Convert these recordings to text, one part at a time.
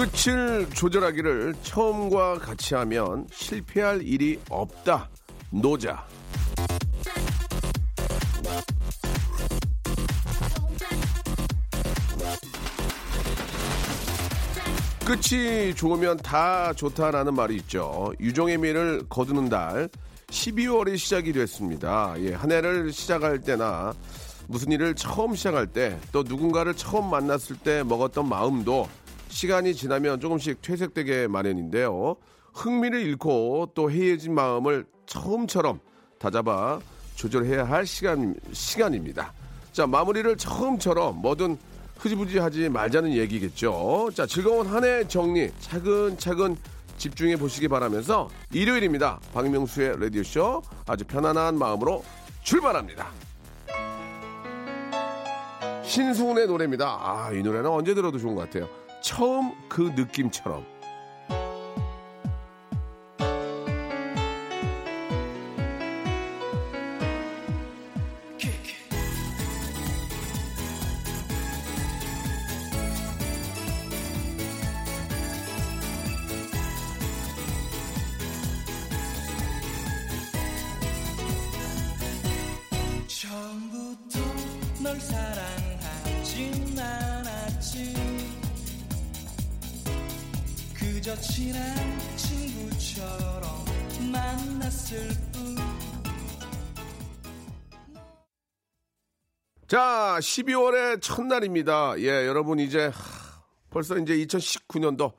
끝을 조절하기를 처음과 같이 하면 실패할 일이 없다 노자 끝이 좋으면 다 좋다라는 말이 있죠. 유종의 미를 거두는 달 12월이 시작이 됐습니다. 예, 한 해를 시작할 때나 무슨 일을 처음 시작할 때 또 누군가를 처음 만났을 때 먹었던 마음도 시간이 지나면 조금씩 퇴색되게 마련인데요. 흥미를 잃고 또 해이해진 마음을 처음처럼 다잡아 조절해야 할 시간, 시간입니다. 자, 마무리를 처음처럼 뭐든 흐지부지하지 말자는 얘기겠죠. 자, 즐거운 한 해 정리 차근차근 집중해 보시기 바라면서 일요일입니다. 박명수의 라디오쇼 아주 편안한 마음으로 출발합니다. 신승훈의 노래입니다. 아, 이 노래는 언제 들어도 좋은 것 같아요. 처음 그 느낌처럼. 12월의 첫날입니다. 예, 여러분 이제 하, 벌써 이제 2019년도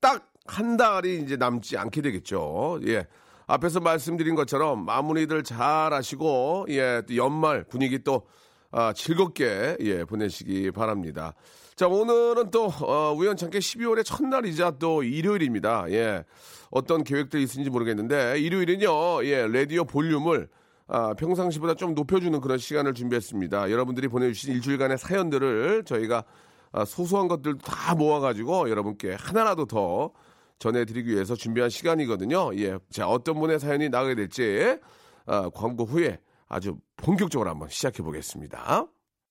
딱 한 달이 이제 남지 않게 되겠죠. 예. 앞에서 말씀드린 것처럼 마무리들 잘 하시고 예, 또 연말 분위기 또 아, 즐겁게 예, 보내시기 바랍니다. 자, 오늘은 또 어, 우연찮게 12월의 첫날이자 또 일요일입니다. 예. 어떤 계획들이 있는지 모르겠는데 일요일은요. 예, 라디오 볼륨을 아, 평상시보다 좀 높여주는 그런 시간을 준비했습니다. 여러분들이 보내주신 일주일간의 사연들을 저희가 아, 소소한 것들도 다 모아가지고 여러분께 하나라도 더 전해드리기 위해서 준비한 시간이거든요. 예. 자, 어떤 분의 사연이 나가게 될지 아, 광고 후에 아주 본격적으로 한번 시작해 보겠습니다.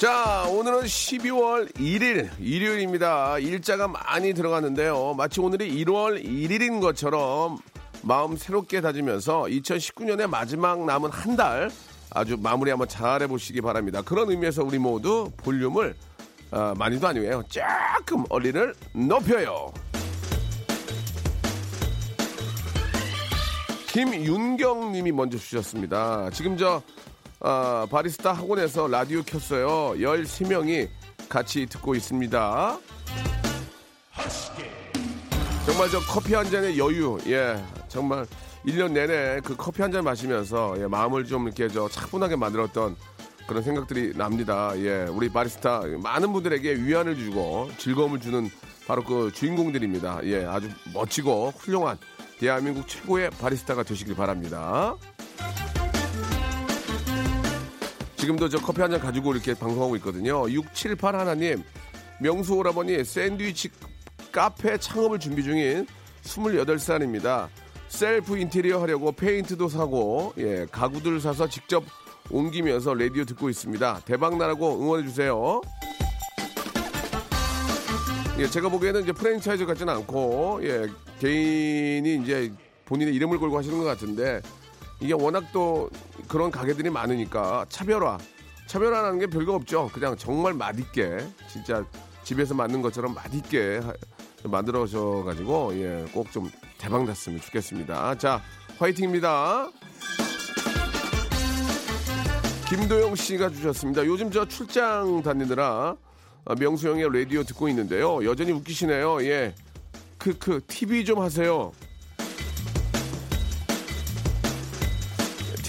자, 오늘은 12월 1일, 일요일입니다. 일자가 많이 들어갔는데요. 마치 오늘이 1월 1일인 것처럼 마음 새롭게 다지면서 2019년의 마지막 남은 한 달 아주 마무리 한번 잘 해보시기 바랍니다. 그런 의미에서 우리 모두 볼륨을 아, 많이도 아니에요. 조금 얼리를 높여요. 김윤경 님이 먼저 주셨습니다. 지금 저 아, 바리스타 학원에서 라디오 켰어요. 13명이 같이 듣고 있습니다. 정말 저 커피 한 잔의 여유, 예, 정말 1년 내내 그 커피 한 잔 마시면서 예, 마음을 좀 이렇게 저 차분하게 만들었던 그런 생각들이 납니다. 예, 우리 바리스타 많은 분들에게 위안을 주고 즐거움을 주는 바로 그 주인공들입니다. 예, 아주 멋지고 훌륭한 대한민국 최고의 바리스타가 되시길 바랍니다. 지금도 저 커피 한 잔 가지고 이렇게 방송하고 있거든요. 678 하나님, 명수 오라버니 샌드위치 카페 창업을 준비 중인 28살입니다. 셀프 인테리어 하려고 페인트도 사고, 예, 가구들 사서 직접 옮기면서 라디오 듣고 있습니다. 대박 나라고 응원해주세요. 예, 제가 보기에는 이제 프랜차이즈 같지는 않고, 예, 개인이 이제 본인의 이름을 걸고 하시는 것 같은데, 이게 워낙 또 그런 가게들이 많으니까 차별화 차별화라는 게 별거 없죠. 그냥 정말 맛있게 진짜 집에서 만든 것처럼 맛있게 하- 만들어져 가지고 예, 꼭 좀 대박 났으면 좋겠습니다. 자, 화이팅입니다. 김도영 씨가 주셨습니다. 요즘 저 출장 다니느라 아, 명수 형의 라디오 듣고 있는데요. 여전히 웃기시네요. 예. 크크 TV 좀 하세요.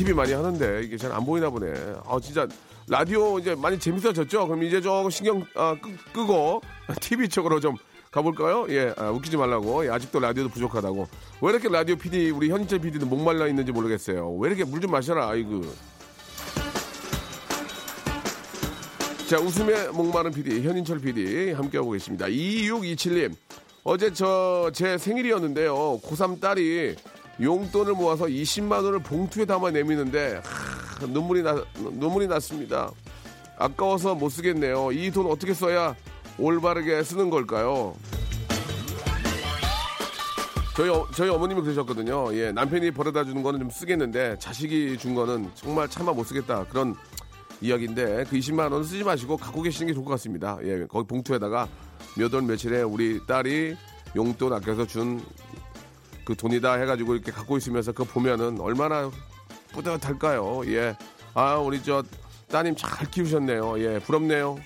TV 많이 하는데 이게 잘 안 보이나 보네. 아 진짜 라디오 이제 많이 재밌어졌죠? 그럼 이제 조금 신경 아, 끄, 끄고 TV 쪽으로 좀 가볼까요? 예, 아, 웃기지 말라고. 예, 아직도 라디오도 부족하다고. 왜 이렇게 라디오 PD 우리 현인철 PD는 목말라 있는지 모르겠어요. 왜 이렇게 물 좀 마셔라, 아이고. 자, 웃음에 목마른 PD, 현인철 PD 함께하고 계십니다. 2627님, 어제 저 제 생일이었는데요. 고3 딸이 용돈을 모아서 20만 원을 봉투에 담아 내미는데 하, 눈물이 나 눈물이 났습니다. 아까워서 못 쓰겠네요. 이 돈 어떻게 써야 올바르게 쓰는 걸까요? 저희 어, 저희 어머님이 그러셨거든요. 예, 남편이 벌어다 주는 거는 좀 쓰겠는데 자식이 준 거는 정말 차마 못 쓰겠다 그런 이야기인데 그 20만 원 쓰지 마시고 갖고 계시는 게 좋을 것 같습니다. 예, 거기 봉투에다가 몇 월 며칠에 우리 딸이 용돈 아껴서 준 그 돈이다 해가지고 이렇게 갖고 있으면서 그거 보면은 얼마나 뿌듯할까요? 예, 아 우리 저 따님 잘 키우셨네요. 예, 부럽네요.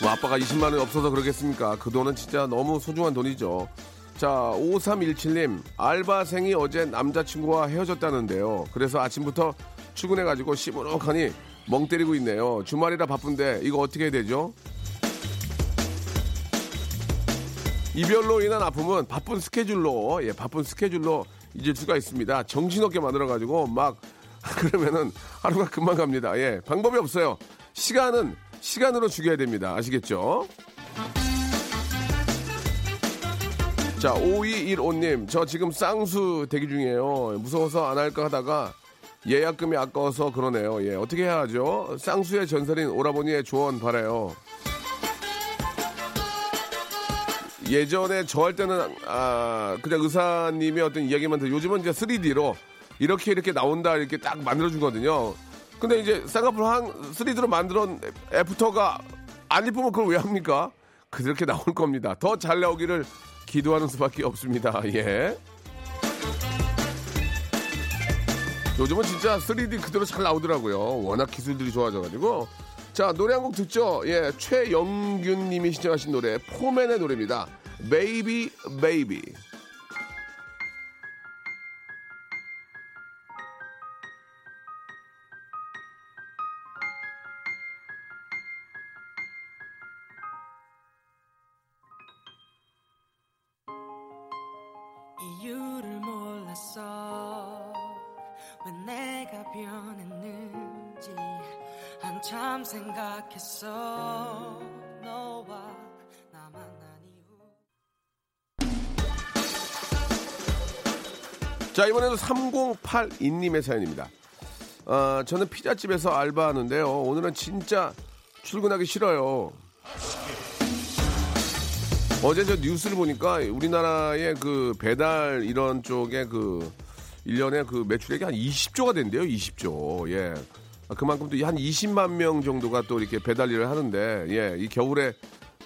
뭐 아빠가 20만 원이 없어서 그러겠습니까? 그 돈은 진짜 너무 소중한 돈이죠. 자, 5317님, 알바생이 어제 남자친구와 헤어졌다는데요. 그래서 아침부터 출근해가지고 시무룩하니 멍 때리고 있네요. 주말이라 바쁜데 이거 어떻게 해야 되죠? 이별로 인한 아픔은 바쁜 스케줄로, 예, 바쁜 스케줄로 잊을 수가 있습니다. 정신없게 만들어가지고 막 그러면은 하루가 금방 갑니다. 예, 방법이 없어요. 시간은 시간으로 죽여야 됩니다. 아시겠죠? 자, 5215님, 저 지금 쌍수 대기 중이에요. 무서워서 안 할까 하다가 예약금이 아까워서 그러네요. 예, 어떻게 해야 하죠? 쌍수의 전설인 오라버니의 조언 바라요. 예전에 저 할 때는 아 그냥 의사님이 어떤 이야기만 듣 요즘은 이제 3D로 이렇게 이렇게 나온다 이렇게 딱 만들어 주거든요. 근데 이제 쌍꺼풀 한 3D로 만들어 애프터가 안 이쁘면 그걸 왜 합니까? 그렇게 나올 겁니다. 더 잘 나오기를 기도하는 수밖에 없습니다. 예. 요즘은 진짜 3D 그대로 잘 나오더라고요. 워낙 기술들이 좋아져가지고. 자, 노래 한 곡 듣죠? 예, 최영균 님이 신청하신 노래, 포맨의 노래입니다. Baby, Baby. 이번에도 3082님의 사연입니다. 아, 저는 피자집에서 알바하는데요. 오늘은 진짜 출근하기 싫어요. 어제 저 뉴스를 보니까 우리나라의 그 배달 이런 쪽에 그 1년에 그 매출액이 한 20조가 된대요. 20조. 예. 아, 그만큼 또 한 20만 명 정도가 또 이렇게 배달 일을 하는데 예, 이 겨울에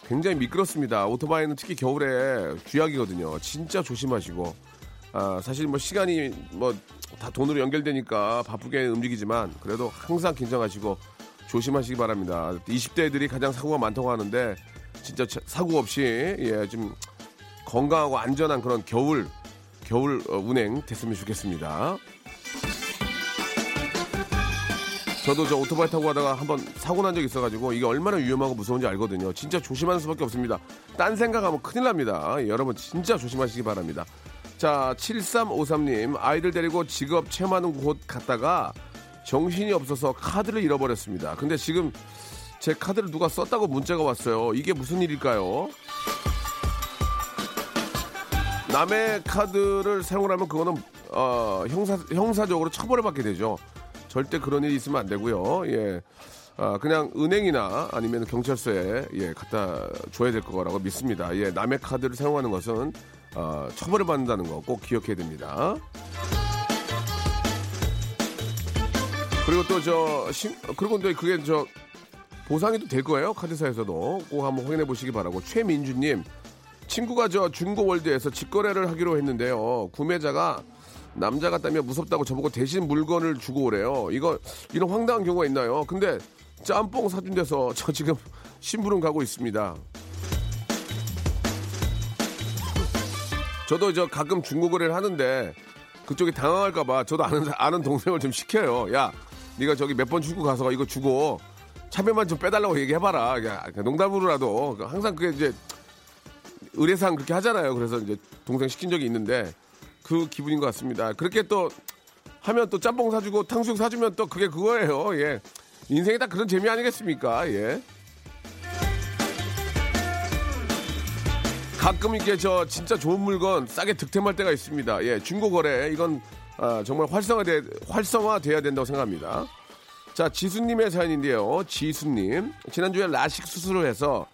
굉장히 미끄럽습니다. 오토바이는 특히 겨울에 쥐약이거든요. 진짜 조심하시고 아, 사실 뭐 시간이 뭐 다 돈으로 연결되니까 바쁘게 움직이지만 그래도 항상 긴장하시고 조심하시기 바랍니다. 20대 애들이 가장 사고가 많다고 하는데 진짜 차- 사고 없이 예, 좀 건강하고 안전한 그런 겨울 겨울 어, 운행 됐으면 좋겠습니다. 저도 저 오토바이 타고 가다가 한번 사고 난 적이 있어가지고 이게 얼마나 위험하고 무서운지 알거든요. 진짜 조심하는 수밖에 없습니다. 딴 생각하면 큰일 납니다. 예, 여러분 진짜 조심하시기 바랍니다. 자, 7353님 아이들 데리고 직업 체험하는 곳 갔다가 정신이 없어서 카드를 잃어버렸습니다. 근데 지금 제 카드를 누가 썼다고 문자가 왔어요. 이게 무슨 일일까요? 남의 카드를 사용을 하면 그거는 어, 형사 형사적으로 처벌을 받게 되죠. 절대 그런 일이 있으면 안 되고요. 예. 아, 그냥 은행이나 아니면 경찰서에 예, 갖다 줘야 될 거라고 믿습니다. 예, 남의 카드를 사용하는 것은 어, 처벌을 받는다는 거 꼭 기억해야 됩니다. 그리고 또 저 그리고 또 그게 저 보상이 또 될 거예요 카드사에서도. 꼭 한번 확인해 보시기 바라고. 최민주님 친구가 저 중고월드에서 직거래를 하기로 했는데요. 구매자가 남자 같다며 무섭다고 저보고 대신 물건을 주고 오래요. 이거 이런 황당한 경우가 있나요? 근데 짬뽕 사준 데서 저 지금 심부름 가고 있습니다 저도 저 가끔 중고거래를 하는데 그쪽이 당황할까봐 저도 아는 사- 아는 동생을 좀 시켜요. 야, 네가 저기 몇번 주고 가서 이거 주고 차비만 좀 빼달라고 얘기해봐라. 야, 그냥 농담으로라도 항상 그게 이제 의례상 그렇게 하잖아요. 그래서 이제 동생 시킨 적이 있는데 그 기분인 것 같습니다. 그렇게 또 하면 또 짬뽕 사주고 탕수육 사주면 또 그게 그거예요. 예. 인생이 다 그런 재미 아니겠습니까? 예. 가끔 이렇게 저 진짜 좋은 물건 싸게 득템할 때가 있습니다. 예, 중고 거래 이건 아, 정말 활성화돼 활성화돼야 된다고 생각합니다. 자, 지수님의 사연인데요. 지수님 지난주에 라식 수술을 해서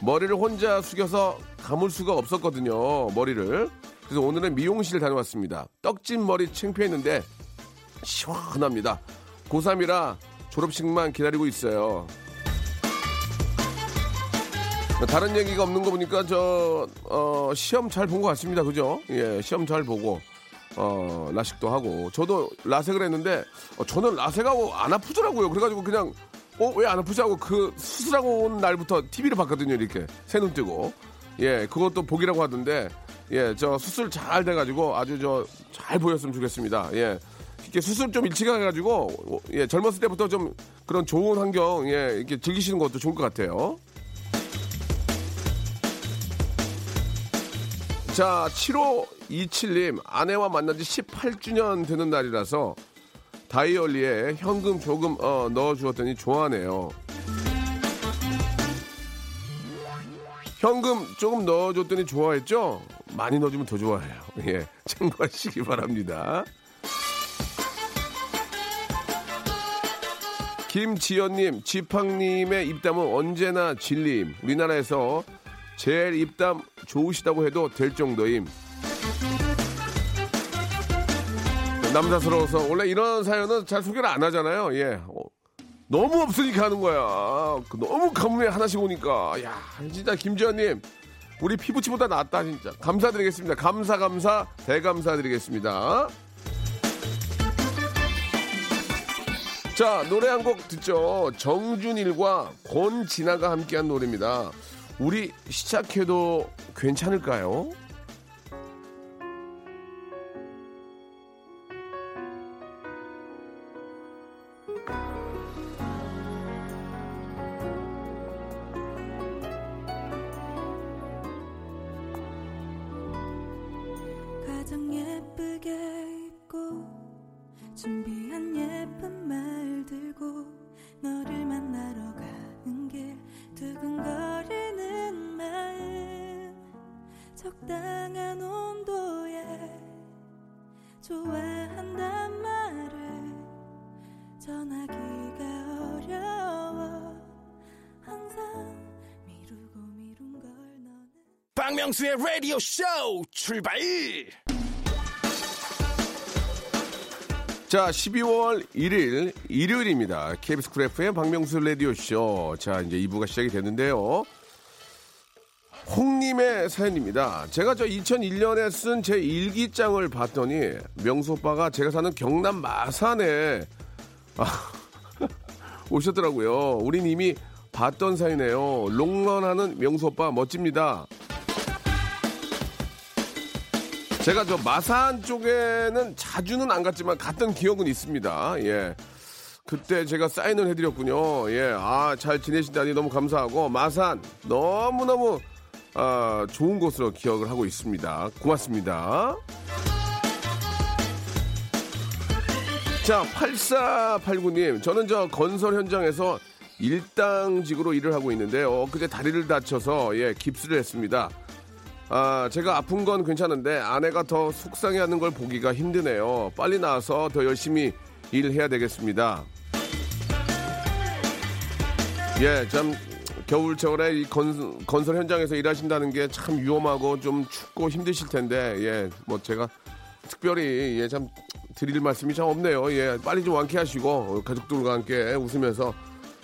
머리를 혼자 숙여서 감을 수가 없었거든요. 머리를 그래서 오늘은 미용실 다녀왔습니다. 떡진 머리 창피했는데 시원합니다. 고3이라 졸업식만 기다리고 있어요. 다른 얘기가 없는 거 보니까 저 어, 시험 잘 본 것 같습니다. 그죠? 예, 시험 잘 보고 어, 라식도 하고 저도 라섹을 했는데 어, 저는 라섹하고 안 아프더라고요. 그래가지고 그냥 어 왜 안 아프지 하고 그 수술하고 온 날부터 TV를 봤거든요. 이렇게 새 눈 뜨고 예, 그것도 복이라고 하던데 예, 저 수술 잘 돼가지고 아주 저 잘 보였으면 좋겠습니다. 예. 이렇게 수술 좀 일찍 해가지고 어, 예, 젊었을 때부터 좀 그런 좋은 환경 예, 이렇게 즐기시는 것도 좋을 것 같아요. 자, 7527님, 아내와 만난 지 18주년 되는 날이라서 다이얼리에 현금 조금 어, 넣어주었더니 좋아하네요. 현금 조금 넣어줬더니 좋아했죠? 많이 넣어주면 더 좋아해요. 예, 참고하시기 바랍니다. 김지연님, 지팡님의 입담은 언제나 진리임. 우리나라에서 제일 입담 좋으시다고 해도 될 정도임. 남사스러워서 원래 이런 사연은 잘 소개를 안 하잖아요. 예. 어, 너무 없으니까 하는 거야. 그 너무 가뭄에 하나씩 오니까. 야, 진짜 김지현님. 우리 피부치보다 낫다, 진짜. 감사드리겠습니다. 감사, 감사, 대감사드리겠습니다. 자, 노래 한 곡 듣죠. 정준일과 권진아가 함께한 노래입니다. 우리 시작해도 괜찮을까요? 박명수의 라디오 쇼 출발! 자, 12월 1일 일요일입니다. KBS 쿨 FM 박명수 라디오 쇼. 자, 이제 2부가 시작이 됐는데요. 홍님의 사연입니다. 제가 저 2001년에 쓴 제 일기장을 봤더니 명수 오빠가 제가 사는 경남 마산에 아, 오셨더라고요. 우린 이미 봤던 사이네요. 롱런하는 명수 오빠 멋집니다. 제가 저 마산 쪽에는 자주는 안 갔지만 갔던 기억은 있습니다. 예. 그때 제가 사인을 해드렸군요. 예. 아, 잘 지내신다니 너무 감사하고, 마산 너무너무, 아, 좋은 곳으로 기억을 하고 있습니다. 고맙습니다. 자, 8489님. 저는 저 건설 현장에서 일당직으로 일을 하고 있는데요. 그제 다리를 다쳐서, 예, 깁스를 했습니다. 아, 제가 아픈 건 괜찮은데 아내가 더 속상해하는 걸 보기가 힘드네요. 빨리 나와서 더 열심히 일해야 되겠습니다. 예, 참 겨울철에 이 건, 건설 현장에서 일하신다는 게 참 위험하고 좀 춥고 힘드실 텐데 예 뭐 제가 특별히 예 참 드릴 말씀이 참 없네요. 예 빨리 좀 완쾌하시고 가족들과 함께 웃으면서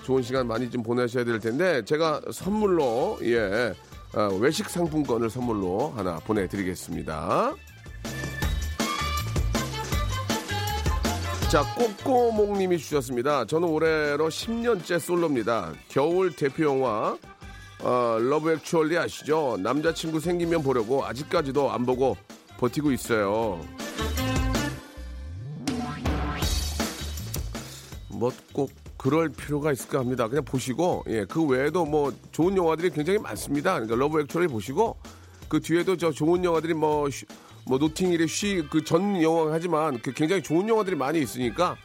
좋은 시간 많이 좀 보내셔야 될 텐데 제가 선물로 예 어, 외식 상품권을 선물로 하나 보내드리겠습니다. 자, 꼬꼬몽님이 주셨습니다. 저는 올해로 10년째 솔로입니다. 겨울 대표 영화 어, 러브 액츄얼리 아시죠? 남자친구 생기면 보려고 아직까지도 안 보고 버티고 있어요. 뭐 꼭 그럴 필요가 있을까 합니다. 그냥 보시고 예, 그 외에도 뭐 좋은 영화들이 굉장히 많습니다. 그러니까 러브 액츄얼리 보시고 그 뒤에도 저 좋은 영화들이 뭐, 쉬- 뭐 노팅힐의 쉬그 전 영화 하지만 그 굉장히 좋은 영화들이 많이 있으니까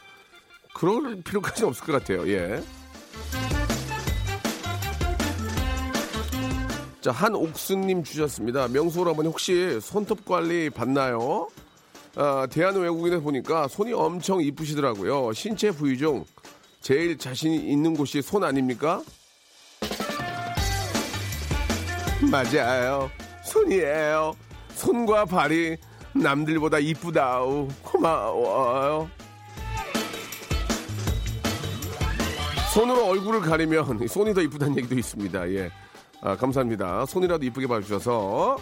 그럴 필요까지는 없을 것 같아요. 예. 자, 한옥수님 주셨습니다. 명수 오라버니 혹시 손톱 관리 받나요? 아, 대한 외국인에 보니까 손이 엄청 이쁘시더라고요. 신체 부위 중 제일 자신이 있는 곳이 손 아닙니까? 맞아요. 손이에요. 손과 발이 남들보다 이쁘다우. 고마워요. 손으로 얼굴을 가리면 손이 더 이쁘다는 얘기도 있습니다. 예. 아, 감사합니다. 손이라도 이쁘게 봐주셔서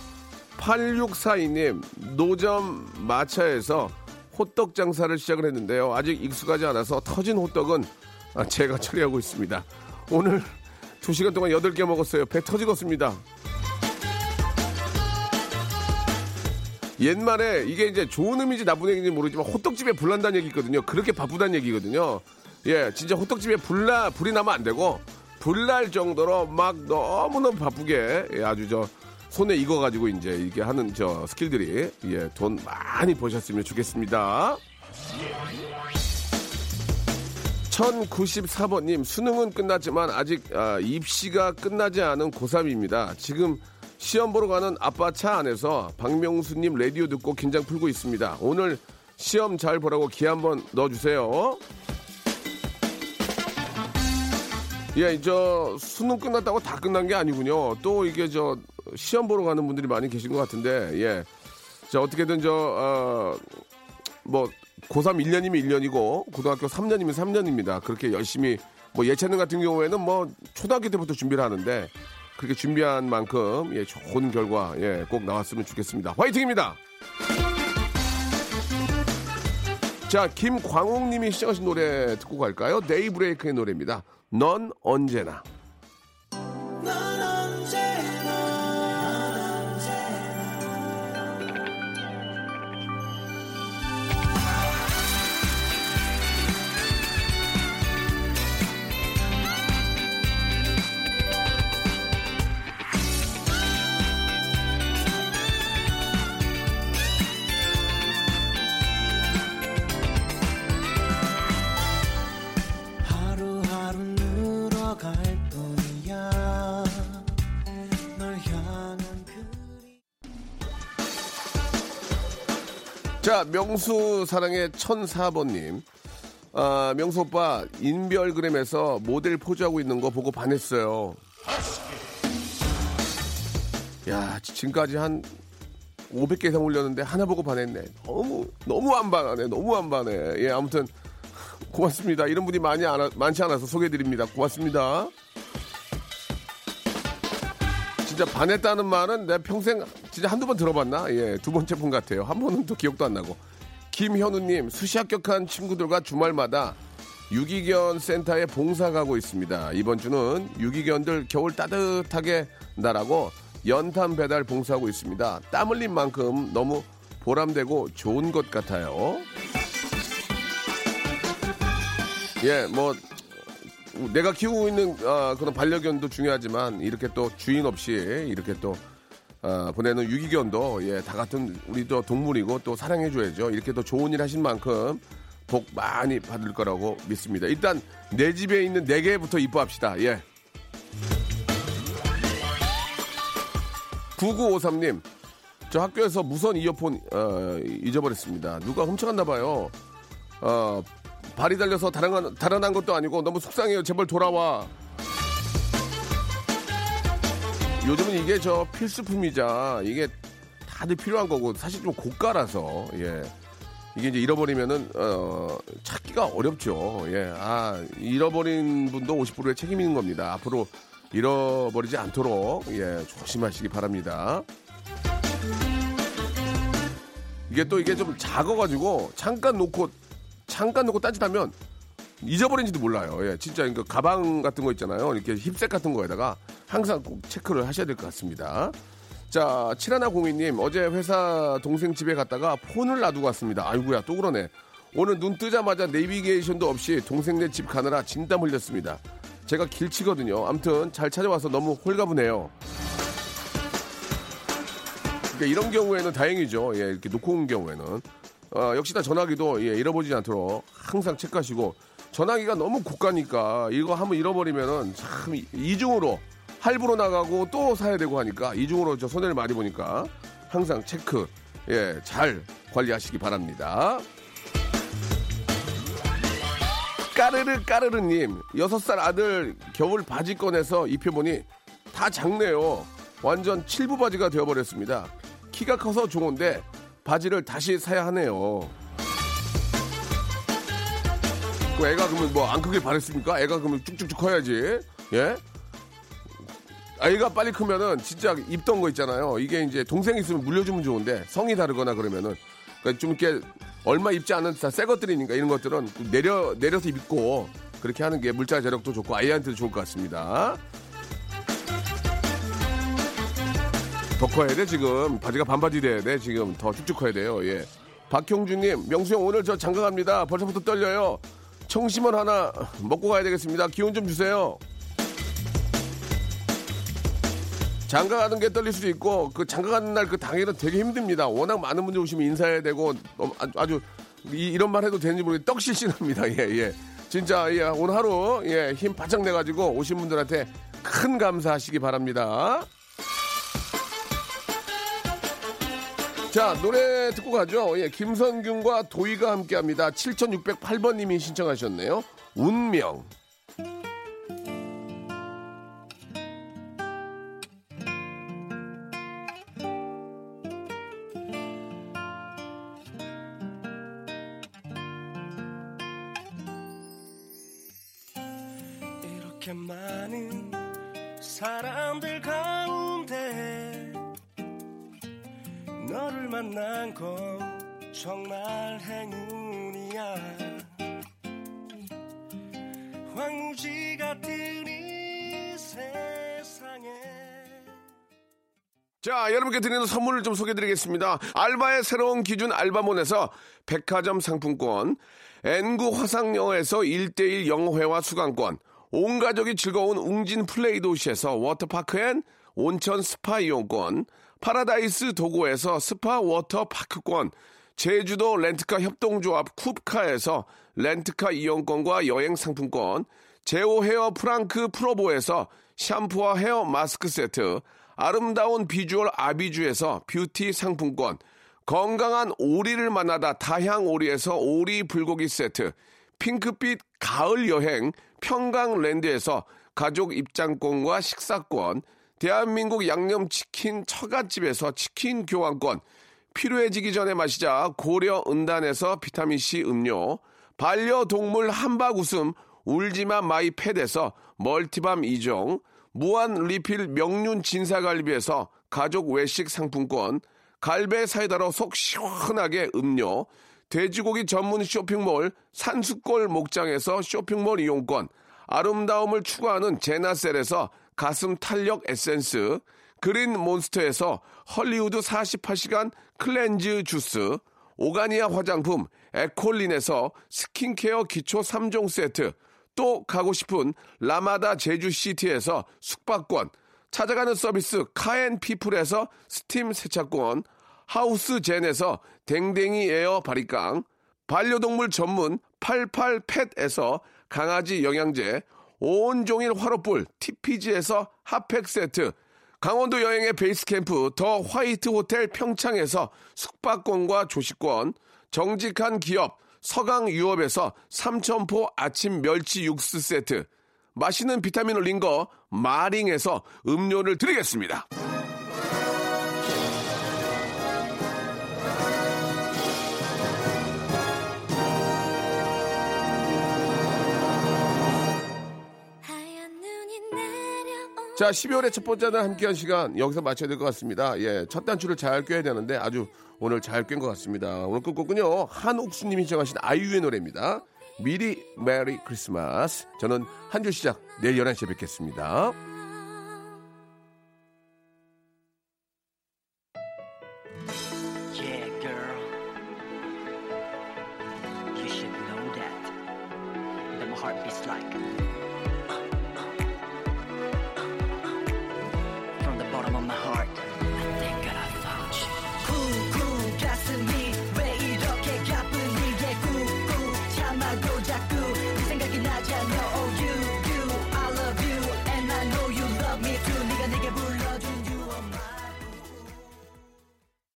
8642님 노점 마차에서 호떡 장사를 시작을 했는데요. 아직 익숙하지 않아서 터진 호떡은 아, 제가 처리하고 있습니다. 오늘 2시간 동안 8개 먹었어요. 배 터지겠습니다. 옛말에 이게 이제 좋은 의미인지 나쁜 의미인지 모르지만 호떡집에 불난다는 얘기 있거든요. 그렇게 바쁘다는 얘기거든요. 예, 진짜 호떡집에 불나 불이 나면 안 되고 불날 정도로 막 너무너무 바쁘게 예, 아주 저 손에 익어가지고 이제 이게 하는 저 스킬들이 예, 돈 많이 버셨으면 좋겠습니다. 1094번님, 수능은 끝났지만 아직 아, 입시가 끝나지 않은 고3입니다. 지금 시험 보러 가는 아빠 차 안에서 박명수님 라디오 듣고 긴장 풀고 있습니다. 오늘 시험 잘 보라고 기 한번 넣어주세요. 예, 저 수능 끝났다고 다 끝난 게 아니군요. 또 이게 저 시험 보러 가는 분들이 많이 계신 것 같은데, 예. 자, 어떻게든 저, 어, 뭐, 고3 1년이면 1년이고, 고등학교 3년이면 3년입니다. 그렇게 열심히, 뭐 예체능 같은 경우에는 뭐 초등학교 때부터 준비를 하는데, 그렇게 준비한 만큼, 예, 좋은 결과, 예, 꼭 나왔으면 좋겠습니다. 화이팅입니다! 자, 김광욱 님이 시작하신 노래 듣고 갈까요? 데이브레이크의 노래입니다. 넌 언제나. 자, 명수 사랑의 1004번님. 아, 명수 오빠, 인별그램에서 모델 포즈하고 있는 거 보고 반했어요. 야, 지금까지 한 500개 이상 올렸는데 하나 보고 반했네. 너무, 너무 안 반하네. 너무 안 반해. 예, 아무튼, 고맙습니다. 이런 분이 많이 안, 많지 않아서 소개해드립니다. 고맙습니다. 진짜 반했다는 말은 내 평생 진짜 한두 번 들어봤나? 예, 두 번째 분 같아요. 한 번은 또 기억도 안 나고. 김현우님, 수시 합격한 친구들과 주말마다 유기견 센터에 봉사 가고 있습니다. 이번 주는 유기견들 겨울 따뜻하게 나라고 연탄 배달 봉사하고 있습니다. 땀 흘린 만큼 너무 보람되고 좋은 것 같아요. 예, 뭐 내가 키우고 있는 아, 그런 반려견도 중요하지만 이렇게 또 주인 없이 이렇게 또 아, 보내는 유기견도 예, 다 같은 우리도 동물이고 또 사랑해줘야죠. 이렇게 또 좋은 일 하신 만큼 복 많이 받을 거라고 믿습니다. 일단 내 집에 있는 네 개부터 이뻐합시다. 예. 9953님, 저 학교에서 무선 이어폰 어, 잊어버렸습니다. 누가 훔쳐갔나 봐요. 어, 발이 달려서 달아난, 달아난 것도 아니고 너무 속상해요. 제발 돌아와. 요즘은 이게 저 필수품이자 이게 다들 필요한 거고 사실 좀 고가라서 예. 이게 이제 잃어버리면은 어 찾기가 어렵죠. 예 아 잃어버린 분도 50%의 책임이 있는 겁니다. 앞으로 잃어버리지 않도록 예 조심하시기 바랍니다. 이게 또 이게 좀 작아가지고 잠깐 놓고 잠깐 놓고 딴짓하면 잊어버린지도 몰라요. 예, 진짜 그 가방 같은 거 있잖아요. 이렇게 힙색 같은 거에다가 항상 꼭 체크를 하셔야 될 것 같습니다. 자, 칠하나 공인님 어제 회사 동생 집에 갔다가 폰을 놔두고 왔습니다. 아이고야 또 그러네. 오늘 눈 뜨자마자 내비게이션도 없이 동생네 집 가느라 진땀 흘렸습니다. 제가 길치거든요. 암튼 잘 찾아와서 너무 홀가분해요. 그러니까 이런 경우에는 다행이죠. 예, 이렇게 놓고 온 경우에는. 어, 역시나 전화기도 예, 잃어버리지 않도록 항상 체크하시고 전화기가 너무 고가니까 이거 한번 잃어버리면은 참 이- 이중으로 할부로 나가고 또 사야 되고 하니까 이중으로 저 손해를 많이 보니까 항상 체크 예, 잘 관리하시기 바랍니다. 까르르 까르르님 여섯 살 아들 겨울 바지 꺼내서 입혀보니 다 작네요. 완전 칠부 바지가 되어버렸습니다. 키가 커서 좋은데 바지를 다시 사야 하네요. 그 애가 그러면 뭐 안 크길 바랬습니까? 애가 그러면 쭉쭉쭉 커야지. 예? 아이가 빨리 크면은 진짜 입던 거 있잖아요. 이게 이제 동생 있으면 물려주면 좋은데 성이 다르거나 그러면은 그러니까 좀 이렇게 얼마 입지 않은 새 것들이니까 이런 것들은 내려 내려서 입고 그렇게 하는 게 물자 재력도 좋고 아이한테도 좋을 것 같습니다. 더 커야 돼 지금 바지가 반바지 돼야 돼 지금 더 쭉쭉 커야 돼요. 예. 박형준님 명수 형 오늘 저 장가 갑니다. 벌써부터 떨려요. 청심원 하나 먹고 가야 되겠습니다. 기운 좀 주세요. 장가 가는 게 떨릴 수도 있고 그 장가 가는 날 그 당일은 되게 힘듭니다. 워낙 많은 분들 오시면 인사해야 되고 어, 아주, 이, 런말 해도 되는지 모르겠 떡실신합니다. 예 예. 진짜 예, 오늘 하루 예, 힘 바짝 내 가지고 오신 분들한테 큰 감사하시기 바랍니다. 자 노래 듣고 가죠. 예, 김선균과 도희가 함께합니다. 7608번님이 신청하셨네요. 운명. 만난 건 정말 행운이야 황무지 같은 이 세상에 자, 여러분께 드리는 선물을 좀 소개드리겠습니다. 알바의 새로운 기준 알바몬에서 백화점 상품권, N구 화상영어에서 1대1 영어회화 수강권, 온 가족이 즐거운 웅진 플레이 도시에서 워터파크 and 온천 스파 이용권, 파라다이스 도고에서 스파 워터 파크권, 제주도 렌트카 협동조합 쿱카에서 렌트카 이용권과 여행 상품권, 제오 헤어 프랑크 프로보에서 샴푸와 헤어 마스크 세트, 아름다운 비주얼 아비주에서 뷰티 상품권, 건강한 오리를 만나다 다향 오리에서 오리 불고기 세트, 핑크빛 가을 여행 평강랜드에서 가족 입장권과 식사권, 대한민국 양념치킨 처갓집에서 치킨 교환권, 필요해지기 전에 마시자. 고려 은단에서 비타민C 음료, 반려동물 함박웃음. 울지마 마이 펫에서 멀티밤 2종, 무한 리필 명륜 진사갈비에서 가족 외식 상품권, 갈배 사이다로 속 시원하게 음료, 돼지고기 전문 쇼핑몰 산수골 목장에서 쇼핑몰 이용권, 아름다움을 추구하는 제나셀에서 가슴 탄력 에센스, 그린 몬스터에서 헐리우드 48시간 cleanse 주스, 오가니아 화장품 에콜린에서 스킨케어 기초 3종 세트, 또 가고 싶은 라마다 제주시티에서 숙박권, 찾아가는 서비스 카앤피플에서 스팀 세차권, 하우스젠에서 댕댕이 에어 바리깡, 반려동물 전문 88팻에서 강아지 영양제, 온종일 화로불 TPG에서 핫팩 세트, 강원도 여행의 베이스 캠프 더 화이트 호텔 평창에서 숙박권과 조식권, 정직한 기업 서강 유업에서 삼천포 아침 멸치 육수 세트, 맛있는 비타민을 린거 마링에서 음료를 드리겠습니다. 자, 12월의 첫 번째 날 함께한 시간 여기서 마쳐야 될 것 같습니다. 예, 첫 단추를 잘 꿰야 되는데 아주 오늘 잘 꿰인 것 같습니다. 오늘 끝곡은요 한옥수님이 신청하신 아이유의 노래입니다. 미리 메리 크리스마스. 저는 한 주 시작 내일 11시에 뵙겠습니다.